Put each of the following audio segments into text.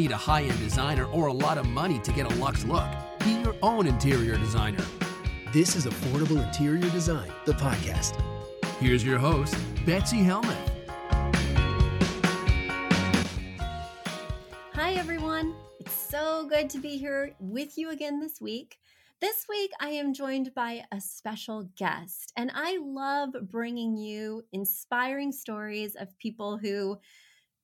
Need a high end designer or a lot of money to get a luxe look. Be your own interior designer. This is Affordable Interior Design, the podcast. Here's your host, Betsy Helmuth. Hi, everyone. It's so good to be here with you again this week. This week, I am joined by a special guest, and I love bringing you inspiring stories of people who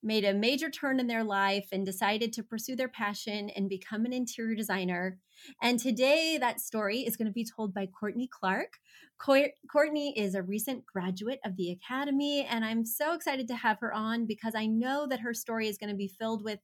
made a major turn in their life and decided to pursue their passion and become an interior designer. And today, that story is going to be told by Courtney Clark. Co- Courtney is a recent graduate of the Academy, and I'm so excited to have her on because I know that her story is going to be filled with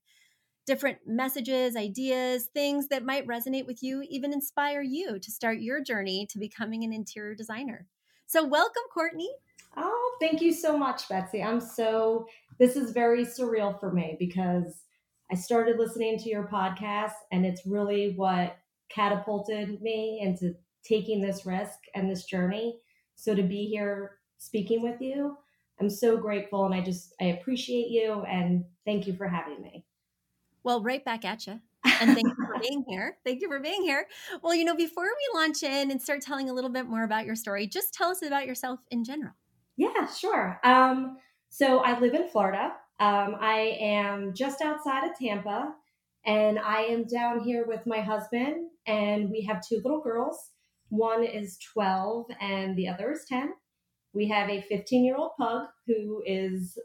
different messages, ideas, things that might resonate with you, even inspire you to start your journey to becoming an interior designer. So, welcome, Courtney. Oh, thank you so much, Betsy. I'm so, this is very surreal for me because I started listening to your podcast and it's really what catapulted me into taking this risk and this journey. So to be here speaking with you, I'm so grateful and I just, I appreciate you and thank you for having me. Well, right back at you. and thank you for being here. Thank you for being here. Well, you know, before we launch in and start telling a little bit more about your story, just tell us about yourself in general. Yeah, sure. Um, so I live in Florida. Um, I am just outside of Tampa, and I am down here with my husband, and we have two little girls. One is 12, and the other is 10. We have a 15 year old pug who is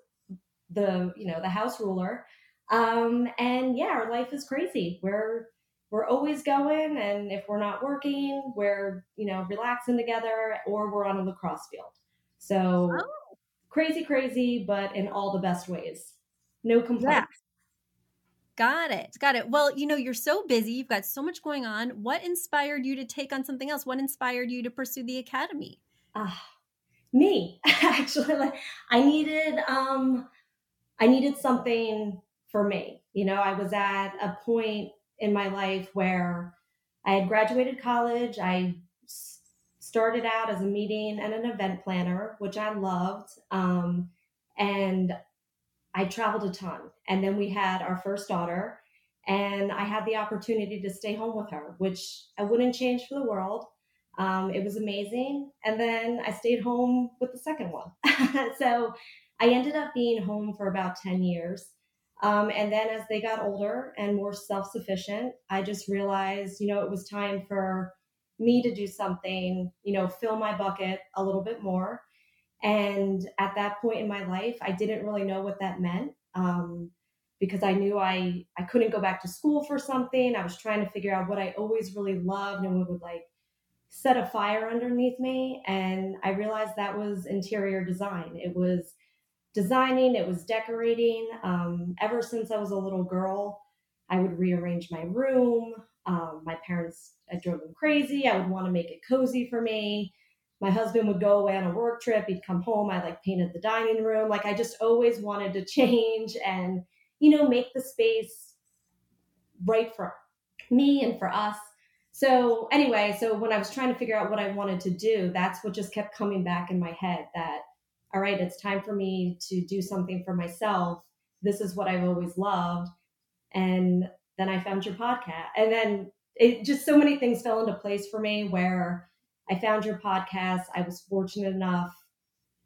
the you know the house ruler. Um, and yeah, our life is crazy. We're we're always going, and if we're not working, we're you know relaxing together, or we're on a lacrosse field. So oh. Crazy, crazy, but in all the best ways. No complaints. Yeah. Got it. Got it. Well, you know, you're so busy. You've got so much going on. What inspired you to take on something else? What inspired you to pursue the academy? Ah, uh, me. Actually, like I needed um I needed something for me. You know, I was at a point in my life where I had graduated college. I started out as a meeting and an event planner, which I loved. Um, and I traveled a ton. And then we had our first daughter, and I had the opportunity to stay home with her, which I wouldn't change for the world. Um, it was amazing. And then I stayed home with the second one. so I ended up being home for about 10 years. Um, and then as they got older and more self sufficient, I just realized, you know, it was time for me to do something, you know, fill my bucket a little bit more. And at that point in my life, I didn't really know what that meant um, because I knew I I couldn't go back to school for something. I was trying to figure out what I always really loved and what would like set a fire underneath me. And I realized that was interior design. It was designing. It was decorating. Um, ever since I was a little girl, I would rearrange my room. Um, my parents, I drove them crazy. I would want to make it cozy for me. My husband would go away on a work trip. He'd come home. I like painted the dining room. Like I just always wanted to change and, you know, make the space right for me and for us. So anyway, so when I was trying to figure out what I wanted to do, that's what just kept coming back in my head that, all right, it's time for me to do something for myself. This is what I've always loved. And then I found your podcast. And then it just so many things fell into place for me where I found your podcast. I was fortunate enough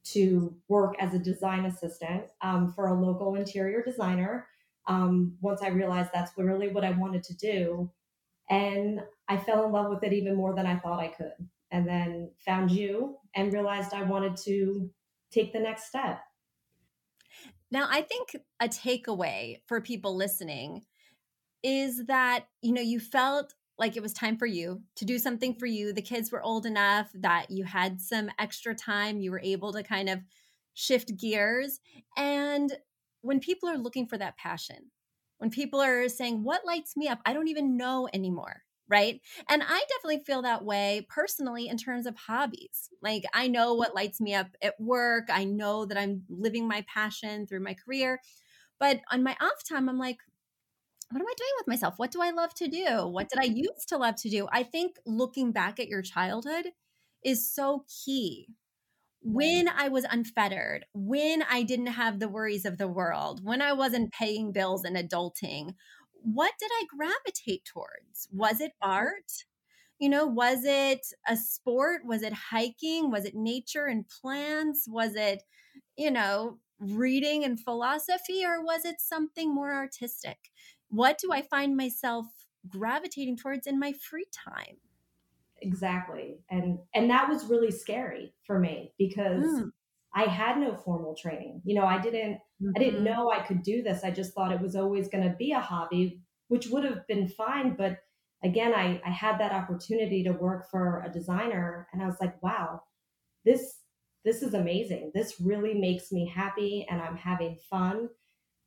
to work as a design assistant um, for a local interior designer. Um, once I realized that's really what I wanted to do. And I fell in love with it even more than I thought I could. And then found you and realized I wanted to take the next step. Now, I think a takeaway for people listening is that, you know, you felt like it was time for you to do something for you. The kids were old enough that you had some extra time. You were able to kind of shift gears. And when people are looking for that passion, when people are saying, What lights me up? I don't even know anymore. Right. And I definitely feel that way personally in terms of hobbies. Like, I know what lights me up at work. I know that I'm living my passion through my career. But on my off time, I'm like, what am I doing with myself? What do I love to do? What did I mm-hmm. used to love to do? I think looking back at your childhood is so key. When I was unfettered, when I didn't have the worries of the world, when I wasn't paying bills and adulting, what did I gravitate towards? Was it mm-hmm. art? You know, was it a sport? Was it hiking? Was it nature and plants? Was it, you know, reading and philosophy? Or was it something more artistic? What do I find myself gravitating towards in my free time? Exactly. And and that was really scary for me because mm. I had no formal training. You know, I didn't mm-hmm. I didn't mm-hmm. know I could do this. I just thought it was always going to be a hobby, which would have been fine, but again, I I had that opportunity to work for a designer and I was like, wow, this this is amazing. This really makes me happy and I'm having fun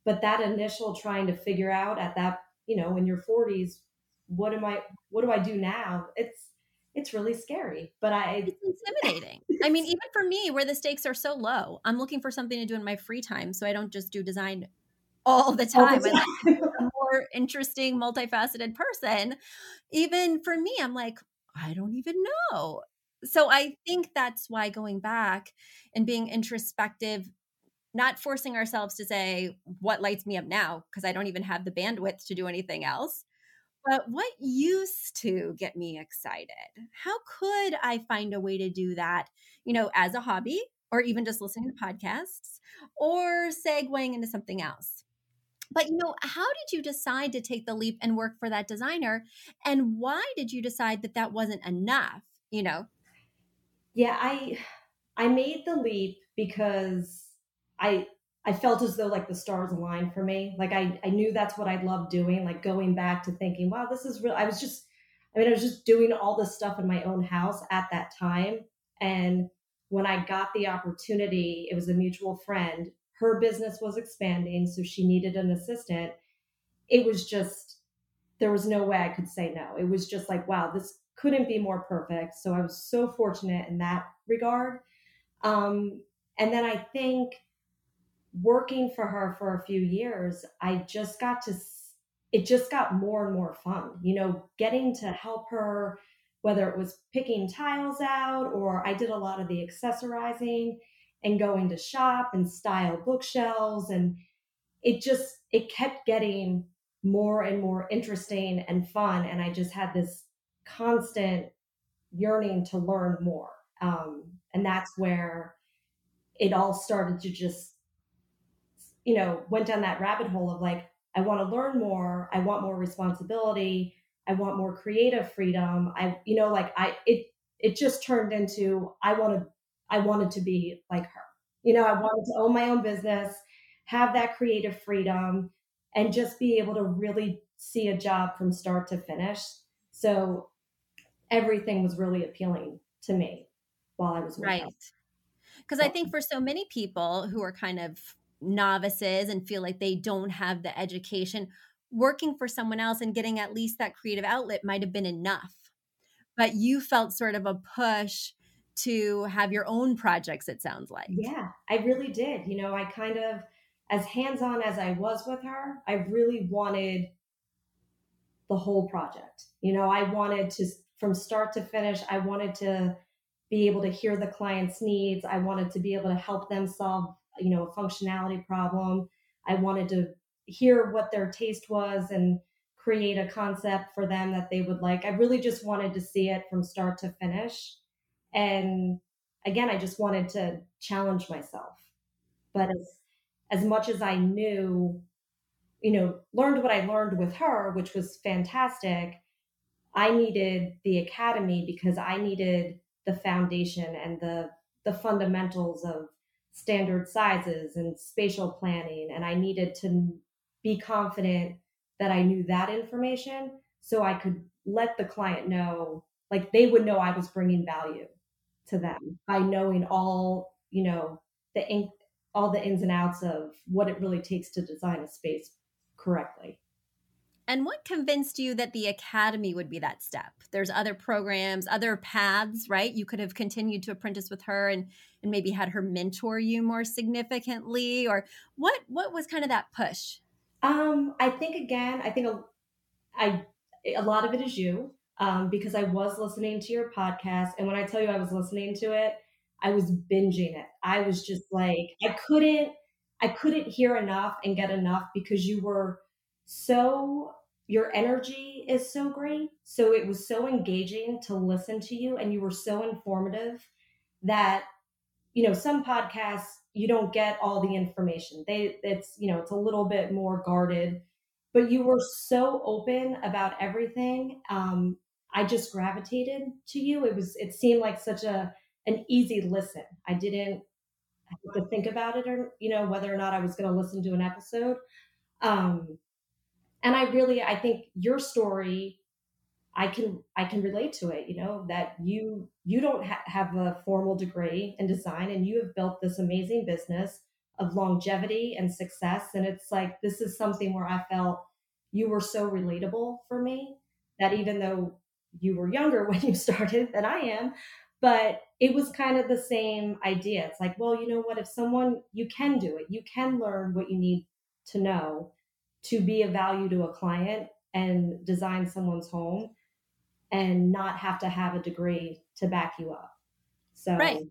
but that initial trying to figure out at that you know in your 40s what am i what do i do now? It's it's really scary but i it's intimidating. I mean even for me where the stakes are so low i'm looking for something to do in my free time so i don't just do design all the time, all the time. I'm a more interesting multifaceted person. Even for me i'm like i don't even know. So i think that's why going back and being introspective not forcing ourselves to say what lights me up now because I don't even have the bandwidth to do anything else. But what used to get me excited? How could I find a way to do that, you know, as a hobby or even just listening to mm-hmm. podcasts or segueing into something else? But you know, how did you decide to take the leap and work for that designer? And why did you decide that that wasn't enough, you know? Yeah, I I made the leap because I I felt as though like the stars aligned for me. Like I I knew that's what I loved doing. Like going back to thinking, wow, this is real. I was just, I mean, I was just doing all this stuff in my own house at that time. And when I got the opportunity, it was a mutual friend. Her business was expanding, so she needed an assistant. It was just there was no way I could say no. It was just like, wow, this couldn't be more perfect. So I was so fortunate in that regard. Um, and then I think working for her for a few years, I just got to, it just got more and more fun, you know, getting to help her, whether it was picking tiles out or I did a lot of the accessorizing and going to shop and style bookshelves. And it just, it kept getting more and more interesting and fun. And I just had this constant yearning to learn more. Um, and that's where it all started to just you know, went down that rabbit hole of like, I want to learn more. I want more responsibility. I want more creative freedom. I, you know, like I, it, it just turned into, I wanted, I wanted to be like her. You know, I wanted to own my own business, have that creative freedom, and just be able to really see a job from start to finish. So everything was really appealing to me while I was working. right. Because I think for so many people who are kind of novices and feel like they don't have the education, working for someone else and getting at least that creative outlet might have been enough. But you felt sort of a push to have your own projects, it sounds like. Yeah, I really did. You know, I kind of, as hands on as I was with her, I really wanted the whole project. You know, I wanted to, from start to finish, I wanted to be able to hear the client's needs. I wanted to be able to help them solve you know, a functionality problem. I wanted to hear what their taste was and create a concept for them that they would like. I really just wanted to see it from start to finish. And again, I just wanted to challenge myself. But as as much as I knew, you know, learned what I learned with her, which was fantastic, I needed the academy because I needed the foundation and the the fundamentals of standard sizes and spatial planning and I needed to be confident that I knew that information so I could let the client know like they would know I was bringing value to them by knowing all, you know, the ink all the ins and outs of what it really takes to design a space correctly. And what convinced you that the academy would be that step? There's other programs, other paths, right? You could have continued to apprentice with her and and maybe had her mentor you more significantly or what what was kind of that push? Um I think again, I think a, I a lot of it is you um because I was listening to your podcast and when I tell you I was listening to it, I was binging it. I was just like I couldn't I couldn't hear enough and get enough because you were so your energy is so great. So it was so engaging to listen to you and you were so informative that you know, some podcasts you don't get all the information. They it's, you know, it's a little bit more guarded, but you were so open about everything. Um I just gravitated to you. It was it seemed like such a an easy listen. I didn't have to think about it or you know whether or not I was going to listen to an episode. Um and i really i think your story i can i can relate to it you know that you you don't ha- have a formal degree in design and you have built this amazing business of longevity and success. And it's like this is something where i felt you were so relatable for me that even though you were younger when you started than i am but it was kind of the same idea. It's like well you know what? If someone you can do it. You can learn what you need to know to be of value to a client and design someone's home and not have to have a degree to back you up. So Right.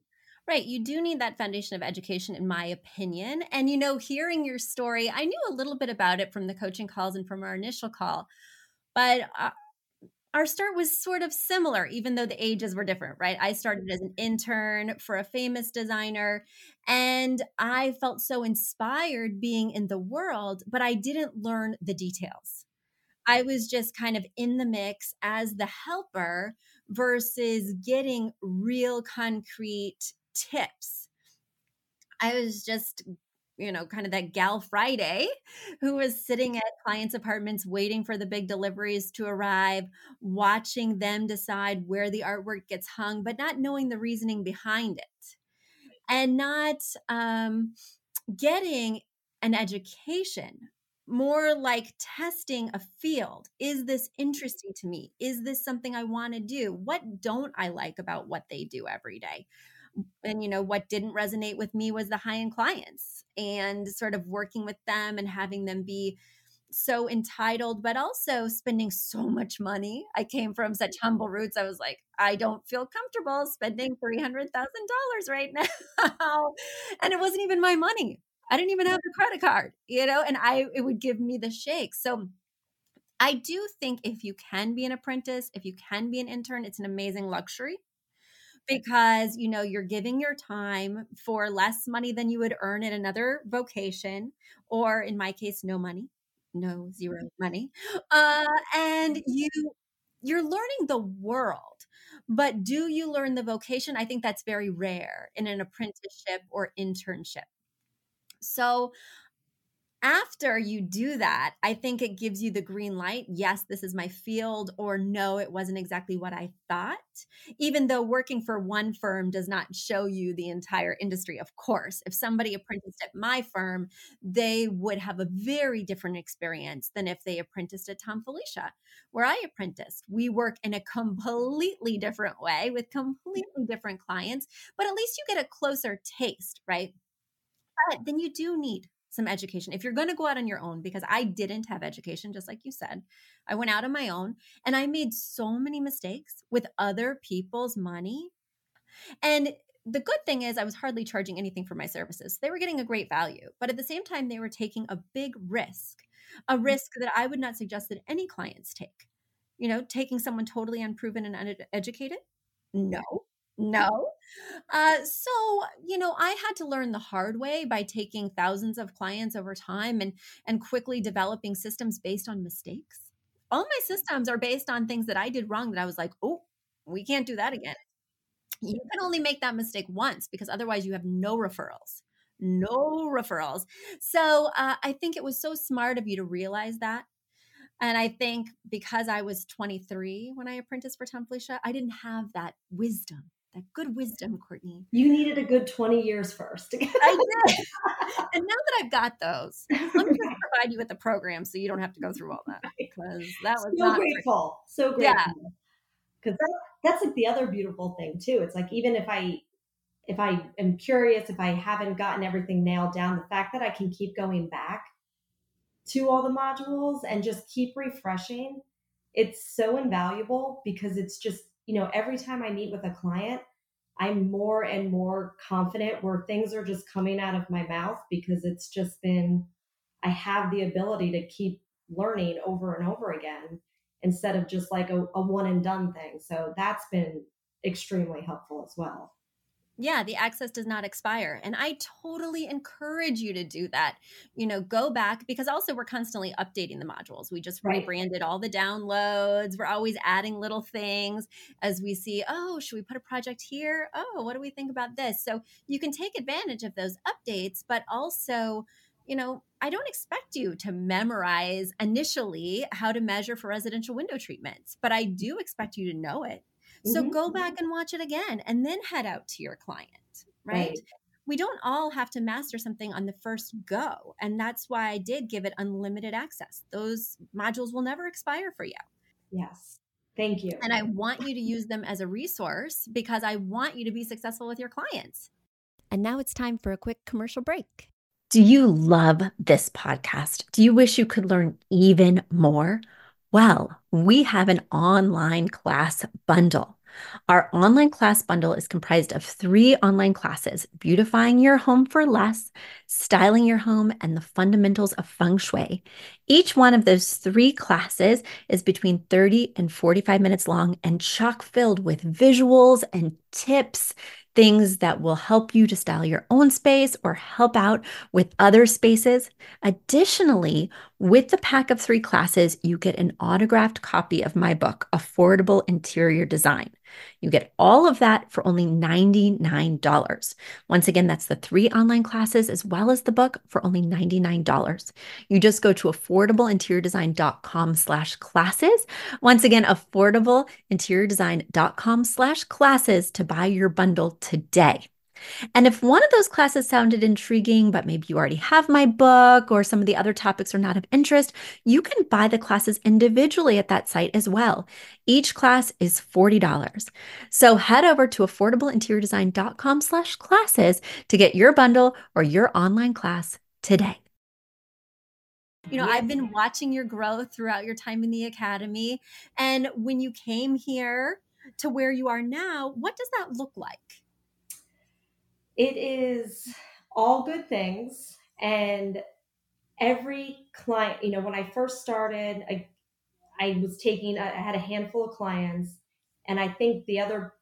Right. You do need that foundation of education, in my opinion. And, you know, hearing your story, I knew a little bit about it from the coaching calls and from our initial call. But uh, our start was sort of similar, even though the ages were different, right? I started as an intern for a famous designer, and I felt so inspired being in the world, but I didn't learn the details. I was just kind of in the mix as the helper versus getting real concrete tips. I was just you know, kind of that gal Friday who was sitting at clients' apartments waiting for the big deliveries to arrive, watching them decide where the artwork gets hung, but not knowing the reasoning behind it and not um, getting an education. More like testing a field. Is this interesting to me? Is this something I want to do? What don't I like about what they do every day? And you know what didn't resonate with me was the high end clients and sort of working with them and having them be so entitled but also spending so much money. I came from such mm-hmm. humble roots i was like i don't feel comfortable spending $300000 right now. And it wasn't even my money. I didn't even have a credit card you know and i it would give me the shakes so I do think if you can be an apprentice, if you can be an intern, it's an amazing luxury because you know you're giving your time for less money than you would earn in another vocation or in my case no money no zero money uh, and you you're learning the world but do you learn the vocation? I think that's very rare in an apprenticeship or internship. So after you do that, I think it gives you the green light. Yes, this is my field, or no, it wasn't exactly what I thought. Even though working for one firm does not show you the entire industry, of course. If somebody apprenticed at my firm, they would have a very different experience than if they apprenticed at Thom Filicia, where I apprenticed. We work in a completely different way with completely different clients, but at least you get a closer taste, right? But then you do need some education. If you're going to go out on your own, because I didn't have education, just like you said, I went out on my own and I made so many mistakes with other people's money. And the good thing is I was hardly charging anything for my services. They were getting a great value, but at the same time, they were taking a big risk, a Mm-hmm. risk that I would not suggest that any clients take. You know, taking someone totally unproven and uneducated? No, no. Uh, so, you know, I had to learn the hard way by taking thousands of clients over time and and quickly developing systems based on mistakes. All my systems are based on things that I did wrong that I was like, oh, we can't do that again. You can only make that mistake once because otherwise you have no referrals. No referrals. So uh, I think it was so smart of you to realize that. And I think because I was 23 when I apprenticed for Thom I didn't have that wisdom, that good wisdom, Courtney. You needed a good 20 years first. I did. and now that I've got those, let me just provide you with the program so you don't have to go through all that because that was so not great. grateful. So grateful. Yeah. Because that, that's like the other beautiful thing too. It's like even if I if I am curious, if I haven't gotten everything nailed down, the fact that I can keep going back to all the modules and just keep refreshing, it's so invaluable because it's just, you know, every time I meet with a client, I'm more and more confident where things are just coming out of my mouth because it's just been, I have the ability to keep learning over and over again instead of just like a, a one and done thing. So that's been extremely helpful as well. Yeah, the access does not expire. And I totally encourage you to do that. You know, go back because also we're constantly updating the modules. We just Right. rebranded all the downloads. We're always adding little things as we see, oh, should we put a project here? Oh, what do we think about this? So you can take advantage of those updates, but also, you know, I don't expect you to memorize initially how to measure for residential window treatments, but I do expect you to know it. So Mhm. go back and watch it again and then head out to your client, right? Right. We don't all have to master something on the first go. And that's why I did give it unlimited access. Those modules will never expire for you. Yes. Thank you. And I want you to use them as a resource because I want you to be successful with your clients. And now it's time for a quick commercial break. Do you love this podcast? Do you wish you could learn even more? Well, we have an online class bundle. Our online class bundle is comprised of three online classes beautifying your home for less, styling your home, and the fundamentals of feng shui. Each one of those three classes is between 30 and 45 minutes long and chock filled with visuals and tips, things that will help you to style your own space or help out with other spaces. Additionally, with the pack of three classes, you get an autographed copy of my book, Affordable Interior Design. You get all of that for only $99. Once again, that's the three online classes as well as the book for only $99. You just go to affordableinteriordesign.com slash classes. Once again, affordableinteriordesign.com slash classes to buy your bundle today. And if one of those classes sounded intriguing, but maybe you already have my book or some of the other topics are not of interest, you can buy the classes individually at that site as well. Each class is $40. So head over to affordableinteriordesign.com slash classes to get your bundle or your online class today. You know, I've been watching your growth throughout your time in the academy. And when you came here to where you are now, what does that look like? It is all good things and every client you know when i first started i i was taking i had a handful of clients and i think the other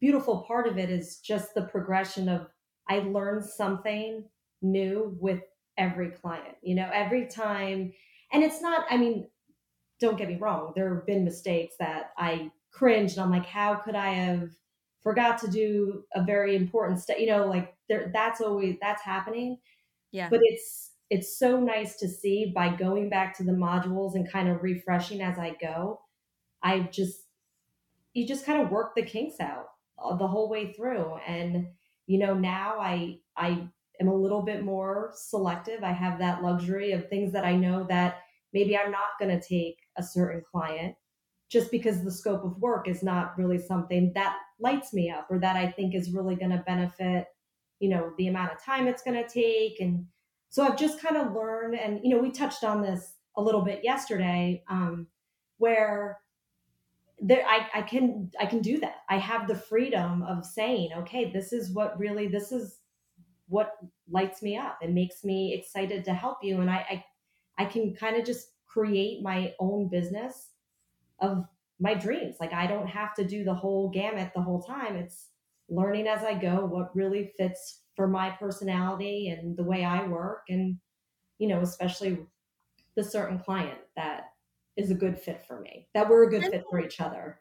beautiful part of it is just the progression of i learned something new with every client you know every time and it's not i mean don't get me wrong there have been mistakes that i cringed i'm like how could i have forgot to do a very important step you know like there that's always that's happening. Yeah. but it's it's so nice to see by going back to the modules and kind of refreshing as i go i just you just kind of work the kinks out uh, the whole way through. And you know now i i am a little bit more selective. I have that luxury of things that i know that maybe i'm not going to take a certain client just because the scope of work is not really something that lights me up or that I think is really going to benefit, you know, the amount of time it's going to take. And so I've just kind of learned, and, you know, we touched on this a little bit yesterday, um, where there I, I can I can do that. I have the freedom of saying, okay, this is what really this is what lights me up and makes me excited to help you. And I I, I can kind of just create my own business of my dreams. Like I don't have to do the whole gamut the whole time. It's learning as I go what really fits for my personality and the way I work and you know, especially the certain client that is a good fit for me, that we're a good fit for each other.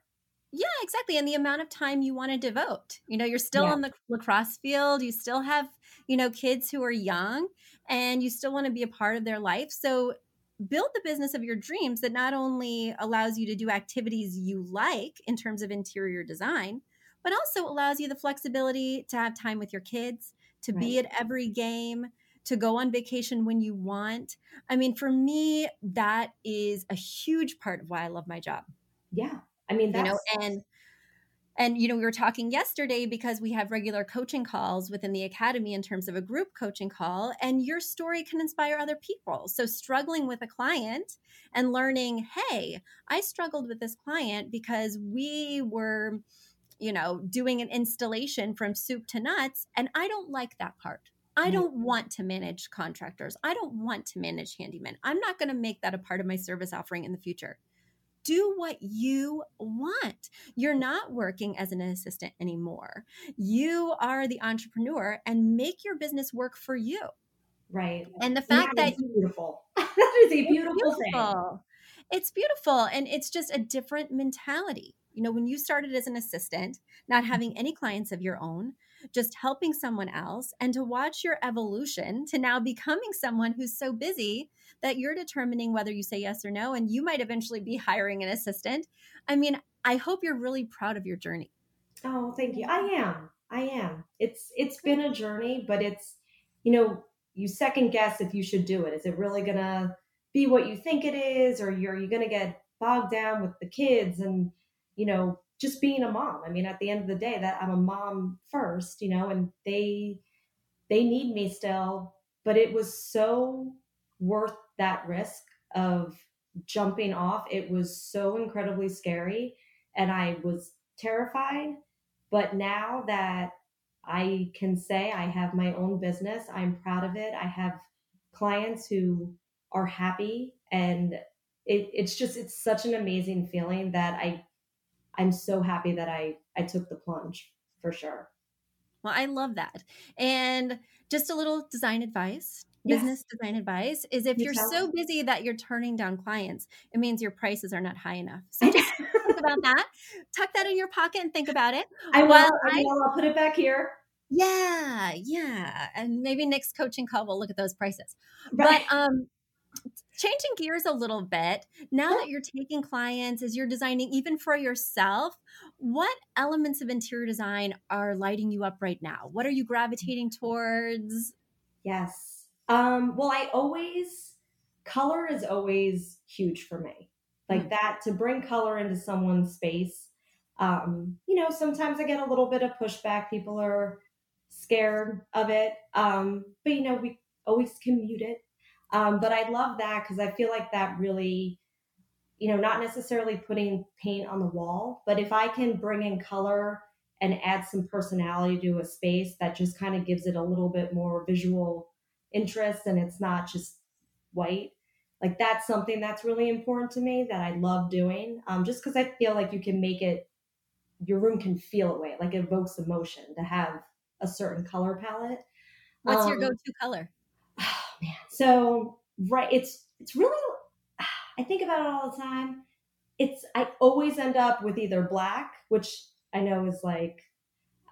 Yeah, exactly. And the amount of time you want to devote. You know, you're still yeah. on the lacrosse field, you still have, you know, kids who are young and you still want to be a part of their life. So build the business of your dreams that not only allows you to do activities you like in terms of interior design, but also allows you the flexibility to have time with your kids, to right. be at every game, to go on vacation when you want. I mean, for me, that is a huge part of why I love my job. Yeah. I mean, that's... you know, and and you know, we were talking yesterday because we have regular coaching calls within the academy in terms of a group coaching call, and your story can inspire other people. So struggling with a client and learning, hey, I struggled with this client because we were you know, doing an installation from soup to nuts. And I don't like that part. I don't want to manage contractors. I don't want to manage handymen. I'm not going to make that a part of my service offering in the future. Do what you want. You're not working as an assistant anymore. You are the entrepreneur and make your business work for you. Right. And the fact that, that beautiful. that is a beautiful, beautiful thing. It's beautiful and it's just a different mentality. You know, when you started as an assistant, not mm-hmm. having any clients of your own, just helping someone else and to watch your evolution to now becoming someone who's so busy that you're determining whether you say yes or no and you might eventually be hiring an assistant. I mean i hope you're really proud of your journey. Oh thank you. I am. I am. It's it's been a journey but it's you know you second guess if you should do it. Is it really gonna be what you think it is or you're you gonna get bogged down with the kids and you know just being a mom. I mean, at the end of the day, that I'm a mom first, you know, and they they need me still, but it was so worth that risk of jumping off. It was so incredibly scary and I was terrified, but now that I can say I have my own business, I'm proud of it. I have clients who are happy and it, it's just it's such an amazing feeling that I I'm so happy that I I took the plunge for sure. Well, I love that. And just a little design advice, yes. business design advice is if you are so busy that you're turning down clients, it means your prices are not high enough. So just think about that. Tuck that in your pocket and think about it. I will. I will. I'll put it back here. Yeah, yeah. And maybe next coaching call we'll look at those prices. Right. But um changing gears a little bit now that you're taking clients as you're designing even for yourself what elements of interior design are lighting you up right now? What are you gravitating towards? Yes. Um, well i always color is always huge for me. Like mm. that to bring color into someone's space um, you know sometimes i get a little bit of pushback. People are scared of it. Um, but you know we always can mute it um, but I love that because I feel like that really, you know, not necessarily putting paint on the wall, but if I can bring in color and add some personality to a space that just kind of gives it a little bit more visual interest and it's not just white. Like that's something that's really important to me that I love doing. Um, just because I feel like you can make it, your room can feel it way, like it evokes emotion to have a certain color palette. What's um, your go-to color? Man. So right, it's it's really. I think about it all the time. It's I always end up with either black, which I know is like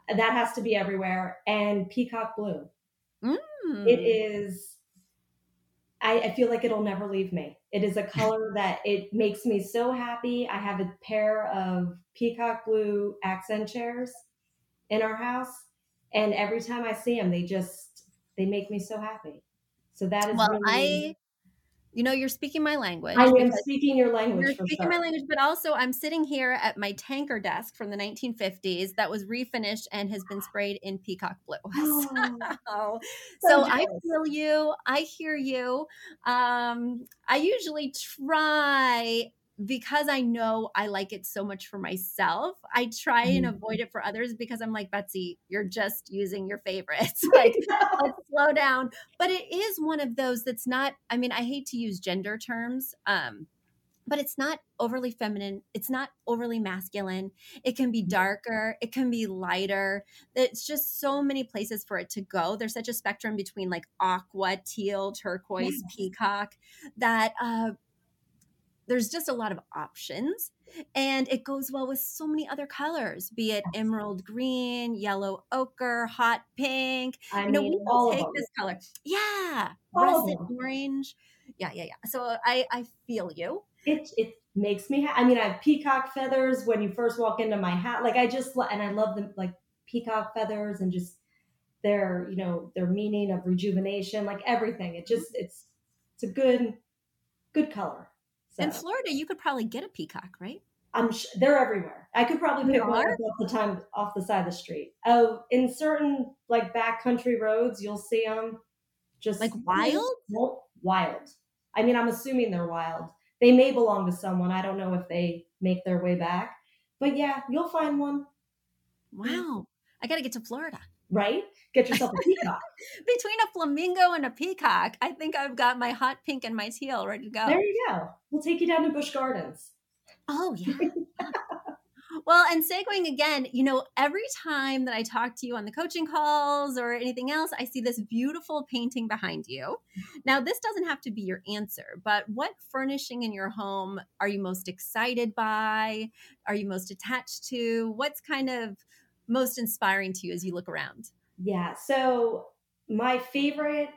that has to be everywhere, and peacock blue. Mm. It is. I, I feel like it'll never leave me. It is a color that it makes me so happy. I have a pair of peacock blue accent chairs in our house, and every time I see them, they just they make me so happy. So that is well, really, I you know, you're speaking my language. I am speaking your language. You're speaking sure. my language, but also I'm sitting here at my tanker desk from the 1950s that was refinished and has been sprayed in peacock blue. Oh, so, so I feel you. I hear you. Um, I usually try because I know I like it so much for myself, I try and Mhm. avoid it for others because I'm like, Betsy, you're just using your favorites. like, let's slow down. But it is one of those that's not, I mean, I hate to use gender terms. Um, but it's not overly feminine. It's not overly masculine. It can be darker. It can be lighter. It's just so many places for it to go. There's such a spectrum between like aqua, teal, turquoise, Yes. peacock that uh, there's just a lot of options. And it goes well with so many other colors, be it emerald green, yellow ochre, hot pink. I You know, mean, we all take this color. Yeah. Russet orange. Yeah, yeah, yeah. So I, I feel you. it it makes me ha- i mean i have peacock feathers when you first walk into my hat like i just and i love them like peacock feathers and just their you know their meaning of rejuvenation like everything it just it's it's a good good color so In Florida, you could probably get a peacock, right? i'm sh- they're everywhere i could probably pick one up off the time off the side of the street oh in certain like backcountry roads you'll see them just Like wild? Wild i mean i'm assuming they're wild they may belong to someone i don't know if they make their way back but yeah you'll find one Wow. I got to get to Florida. Right get yourself a peacock Between a flamingo and a peacock, I think I've got my hot pink and my teal ready to go. there you go we'll take you down to Busch Gardens Oh, yeah. well, and segueing again, you know, every time that I talk to you on the coaching calls or anything else, I see this beautiful painting behind you. Now, this doesn't have to be your answer, but what furnishing in your home are you most excited by? Are you most attached to? What's kind of most inspiring to you as you look around? yeah so my favorite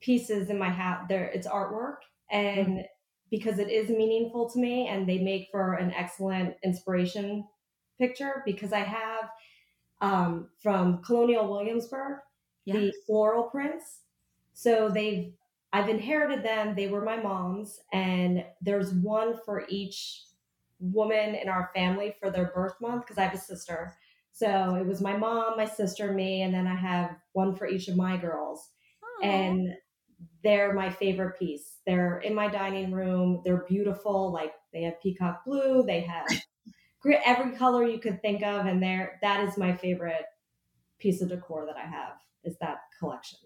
pieces in my hat there it's artwork and because it is meaningful to me and they make for an excellent inspiration picture because i have um, from colonial williamsburg Yeah. the floral prints so they've i've inherited them they were my mom's and there's one for each woman in our family for their birth month because i have a sister so it was my mom my sister me and then i have one for each of my girls Aw. and they're my favorite piece. They're in my dining room. They're beautiful. Like they have peacock blue. They have every color you could think of, and they're that is my favorite piece of decor that I have is that collection.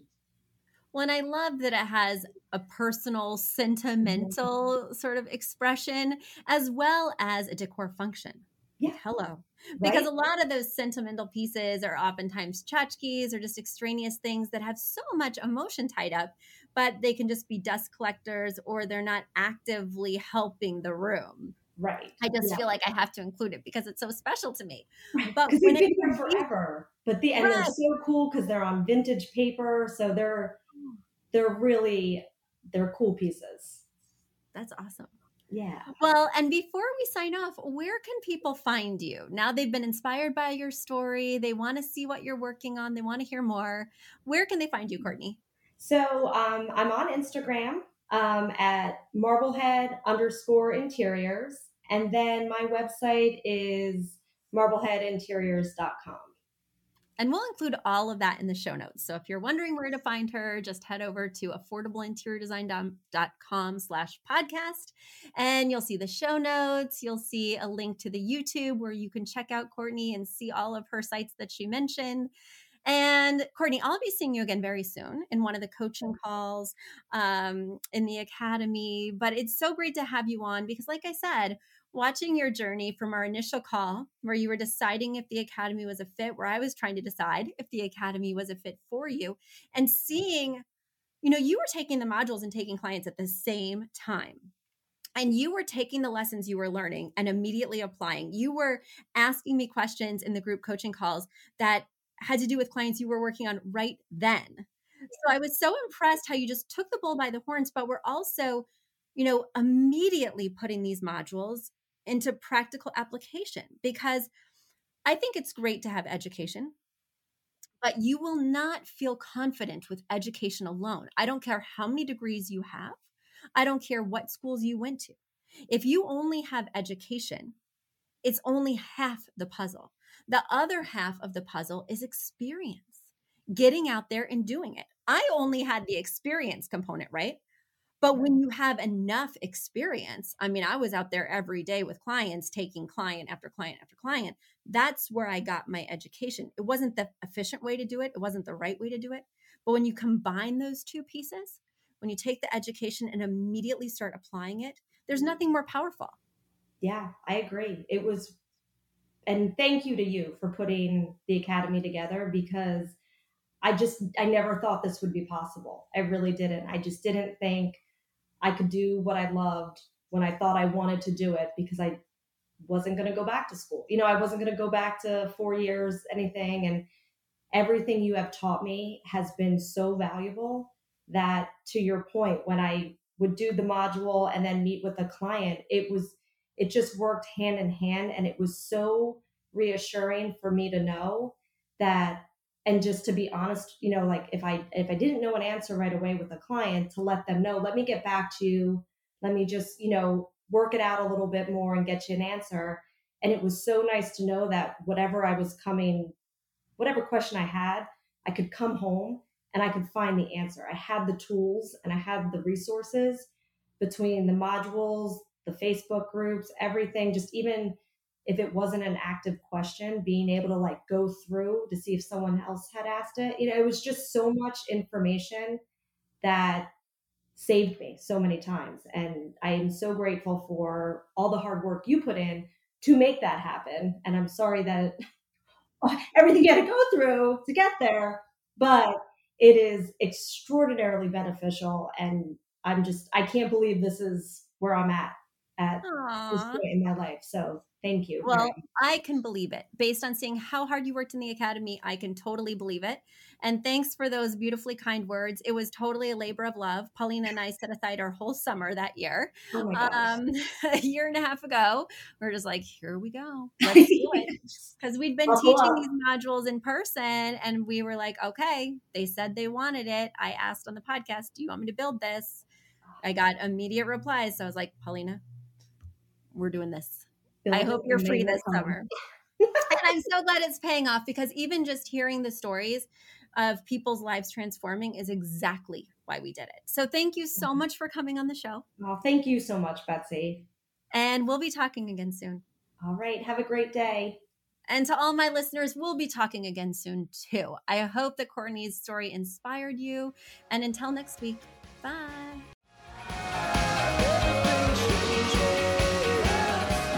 Well, and I love that it has a personal, sentimental mm-hmm. sort of expression as well as a decor function. Yeah. Hello. Because Right? a lot of those sentimental pieces are oftentimes tchotchkes or just extraneous things that have so much emotion tied up, but they can just be dust collectors or they're not actively helping the room. right. I just Yeah. feel like I have to include it because it's so special to me. Right. But because when they've been here forever. But the and they're so cool because they're on vintage paper, so they're they're really they're cool pieces. That's awesome. Yeah. Well, and before we sign off, where can people find you? Now they've been inspired by your story. They want to see what you're working on. They want to hear more. Where can they find you, Courtney? So um, I'm on Instagram um, at marblehead underscore interiors. And then my website is marbleheadinteriors.com. And we'll include all of that in the show notes. So if you're wondering where to find her, just head over to affordableinteriordesign.com slash podcast and you'll see the show notes. You'll see a link to the YouTube where you can check out Courtney and see all of her sites that she mentioned. And Courtney, I'll be seeing you again very soon in one of the coaching calls um, in the academy. But it's so great to have you on because, like I said, watching your journey from our initial call where you were deciding if the academy was a fit, where I was trying to decide if the academy was a fit for you, and seeing, you know, you were taking the modules and taking clients at the same time. And you were taking the lessons you were learning and immediately applying. You were asking me questions in the group coaching calls that had to do with clients you were working on right then. So I was so impressed how you just took the bull by the horns, but we're also, you know, immediately putting these modules into practical application because I think it's great to have education, but you will not feel confident with education alone. I don't care how many degrees you have, I don't care what schools you went to. If you only have education, it's only half the puzzle. The other half of the puzzle is experience, getting out there and doing it. I only had the experience component, right? But when you have enough experience, I mean, I was out there every day with clients, taking client after client after client. That's where I got my education. It wasn't the efficient way to do it, it wasn't the right way to do it. But when you combine those two pieces, when you take the education and immediately start applying it, there's nothing more powerful. Yeah, I agree. It was, and thank you to you for putting the academy together because I just, I never thought this would be possible. I really didn't. I just didn't think I could do what I loved when I thought I wanted to do it because I wasn't going to go back to school. You know, I wasn't going to go back to four years, anything. And everything you have taught me has been so valuable that, to your point, when I would do the module and then meet with a client, it was, it just worked hand in hand. And it was so reassuring for me to know that and just to be honest you know like if i if i didn't know an answer right away with a client to let them know let me get back to you. Let me just you know work it out a little bit more and get you an answer. And it was so nice to know that whatever i was coming whatever question i had i could come home and i could find the answer. I had the tools and i had the resources between the modules the facebook groups everything just even if it wasn't an active question, being able to like go through to see if someone else had asked it. You know, it was just so much information that saved me so many times. And I am so grateful for all the hard work you put in to make that happen. And I'm sorry that everything you had to go through to get there, but it is extraordinarily beneficial. And I'm just, I can't believe this is where I'm at at Aww. this point in my life. So Thank you. Well, I can believe it. Based on seeing how hard you worked in the academy, I can totally believe it. And thanks for those beautifully kind words. It was totally a labor of love. Paulina and I set aside our whole summer that year. Oh um, a year and a half ago. We are just like, here we go. Let's do it. Because we'd been teaching these modules in person and we were like, okay, they said they wanted it. I asked on the podcast, do you want me to build this? I got immediate replies. So I was like, Paulina, we're doing this I hope you're free this summer. and I'm so glad it's paying off because even just hearing the stories of people's lives transforming is exactly why we did it. So thank you so much for coming on the show. Well, thank you so much, Betsy. And we'll be talking again soon. All right. Have a great day. And to all my listeners, we'll be talking again soon too. I hope that Courtney's story inspired you. And until next week, bye.